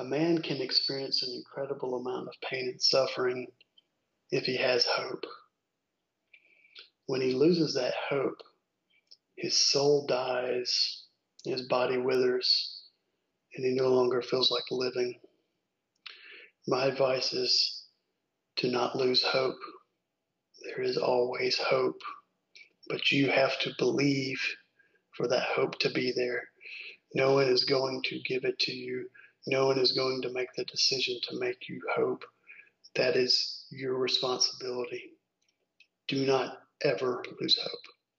A man can experience an incredible amount of pain and suffering if he has hope. When he loses that hope, his soul dies, his body withers, and he no longer feels like living. My advice is to not lose hope. There is always hope, but you have to believe for that hope to be there. No one is going to give it to you. No one is going to make the decision to make you hope. That is your responsibility. Do not ever lose hope.